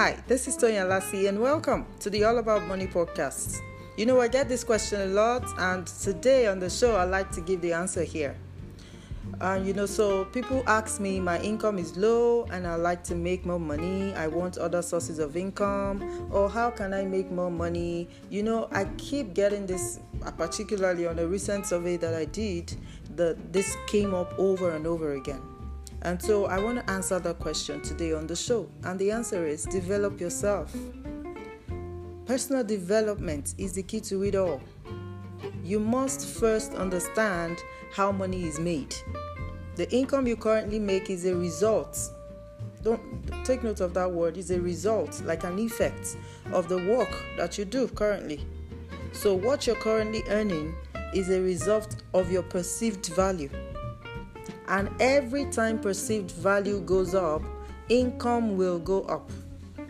Hi, this is Tonya Lassie, and welcome to the All About Money podcast. You know, I get this question a lot, and today on the show, I like to give the answer here. And you know, so people ask me, my income is low and I like to make more money. I want other sources of income, or how can I make more money? You know, I keep getting this, uh, particularly on a recent survey that I did, that this came up over and over again. And so I want to answer that question today on the show. And the answer is develop yourself. Personal development is the key to it all. You must first understand how money is made. The income you currently make is a result. Don't take note of that word, is a result, like an effect of the work that you do currently. So, what you're currently earning is a result of your perceived value. And every time perceived value goes up, income will go up.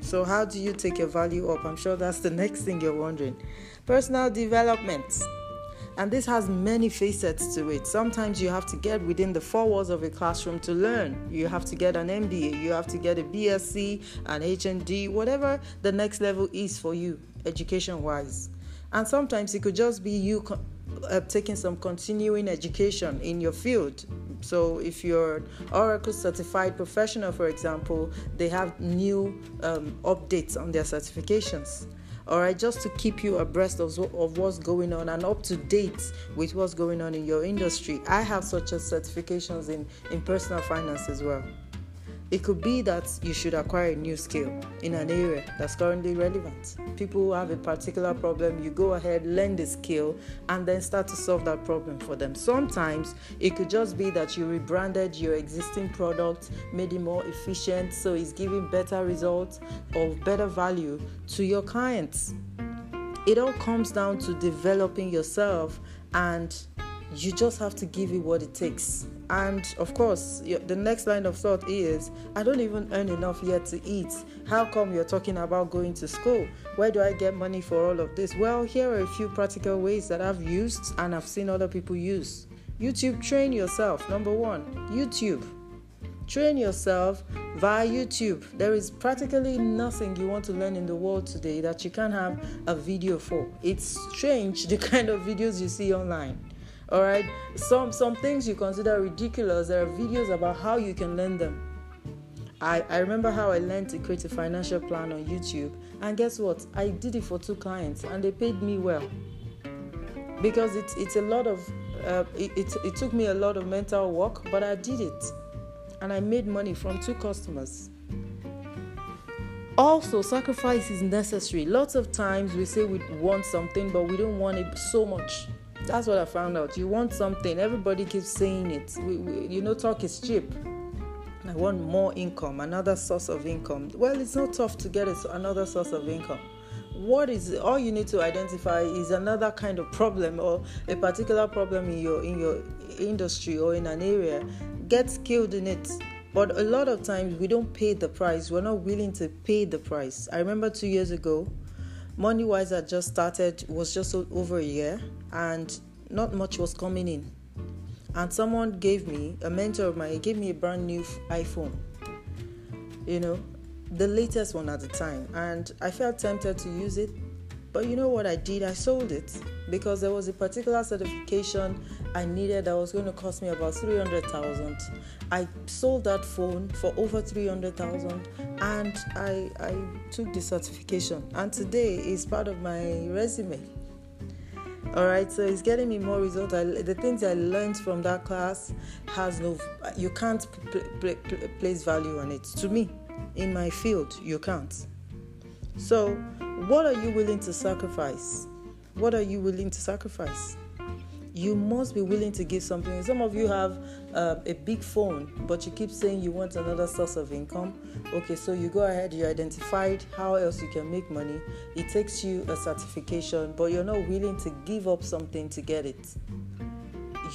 So, how do you take your value up? I'm sure that's the next thing you're wondering. Personal development. And this has many facets to it. Sometimes you have to get within the four walls of a classroom to learn. You have to get an MBA, you have to get a BSc, an HND, whatever the next level is for you, education wise. And sometimes it could just be you uh, taking some continuing education in your field. So, if you're Oracle certified professional, for example, they have new um, updates on their certifications. All right, just to keep you abreast of, of what's going on and up to date with what's going on in your industry. I have such as certifications in, in personal finance as well. It could be that you should acquire a new skill in an area that's currently relevant. People who have a particular problem, you go ahead, learn the skill, and then start to solve that problem for them. Sometimes it could just be that you rebranded your existing product, made it more efficient, so it's giving better results of better value to your clients. It all comes down to developing yourself and you just have to give it what it takes. And of course, the next line of thought is I don't even earn enough yet to eat. How come you're talking about going to school? Where do I get money for all of this? Well, here are a few practical ways that I've used and I've seen other people use. YouTube, train yourself. Number one, YouTube. Train yourself via YouTube. There is practically nothing you want to learn in the world today that you can't have a video for. It's strange the kind of videos you see online all right some some things you consider ridiculous there are videos about how you can learn them I, I remember how I learned to create a financial plan on YouTube, and guess what? I did it for two clients, and they paid me well because it's it's a lot of uh, it, it, it took me a lot of mental work, but I did it, and I made money from two customers. Also, sacrifice is necessary. Lots of times we say we want something, but we don't want it so much. That's what I found out. You want something, everybody keeps saying it. We, we, you know, talk is cheap. I want more income, another source of income. Well, it's not tough to get another source of income. What is all you need to identify is another kind of problem or a particular problem in your in your industry or in an area. Get skilled in it. But a lot of times we don't pay the price. We're not willing to pay the price. I remember two years ago, Money Wise had just started, was just over a year, and not much was coming in. And someone gave me, a mentor of mine, gave me a brand new iPhone. You know, the latest one at the time. And I felt tempted to use it. But you know what I did? I sold it because there was a particular certification I needed that was going to cost me about 300,000. I sold that phone for over 300,000 and I I took the certification and today is part of my resume. All right, so it's getting me more results. The things I learned from that class has no, you can't pl- pl- pl- place value on it. To me, in my field, you can't. So, what are you willing to sacrifice? What are you willing to sacrifice? you must be willing to give something. Some of you have uh, a big phone, but you keep saying you want another source of income. Okay, so you go ahead, you identified how else you can make money. It takes you a certification, but you're not willing to give up something to get it.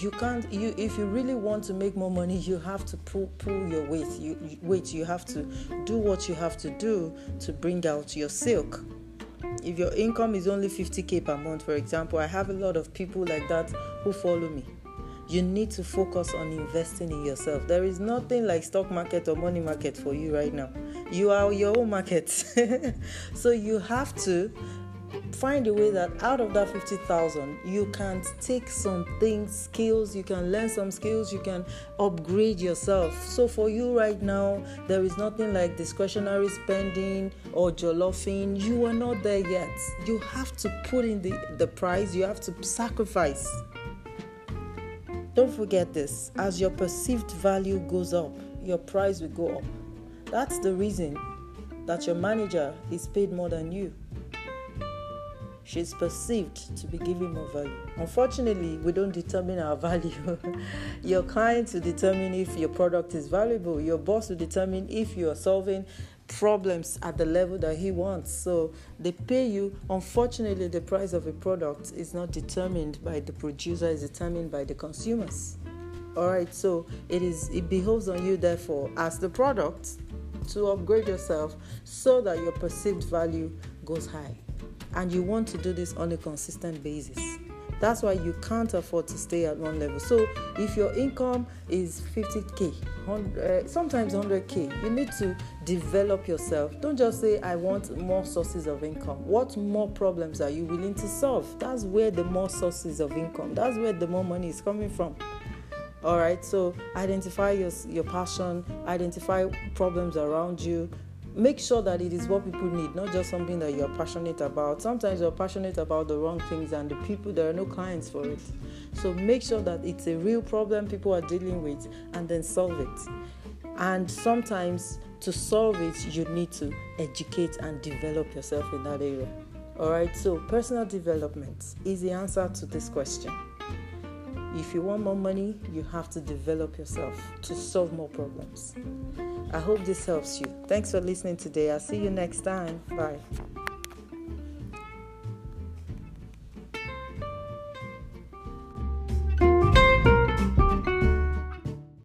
You can't. You if you really want to make more money, you have to pull pull your weight. You wait. You have to do what you have to do to bring out your silk if your income is only 50k per month, for example, I have a lot of people like that who follow me. You need to focus on investing in yourself. There is nothing like stock market or money market for you right now. you are your own market. so you have to find a way that out of that 50,000 you can take some things skills you can learn some skills you can upgrade yourself. So for you right now there is nothing like discretionary spending or jollophing you are not there yet. You have to put in the the price. You have to sacrifice. Don't forget this. As your perceived value goes up your price will go up. That's the reason that your manager is paid more than you she's perceived to be giving more value. Unfortunately, we don't determine our value. your client will determine if your product is valuable. Your boss will determine if you are solving problems at the level that he wants. So they pay you. Unfortunately, the price of a product is not determined by the producer, it's determined by the consumers. All right, so it is it behoves on you therefore as the product to upgrade yourself so that your perceived value goes high and you want to do this on a consistent basis. That's why you can't afford to stay at one level. So, if your income is 50k, uh, sometimes 100k, you need to develop yourself. Don't just say, I want more sources of income. What more problems are you willing to solve? That's where the more sources of income, that's where the more money is coming from. All right, so identify your, your passion, identify problems around you, make sure that it is what people need, not just something that you're passionate about. Sometimes you're passionate about the wrong things and the people, there are no clients for it. So make sure that it's a real problem people are dealing with and then solve it. And sometimes to solve it, you need to educate and develop yourself in that area. All right, so personal development is the answer to this question. If you want more money, you have to develop yourself to solve more problems. I hope this helps you. Thanks for listening today. I'll see you next time. Bye.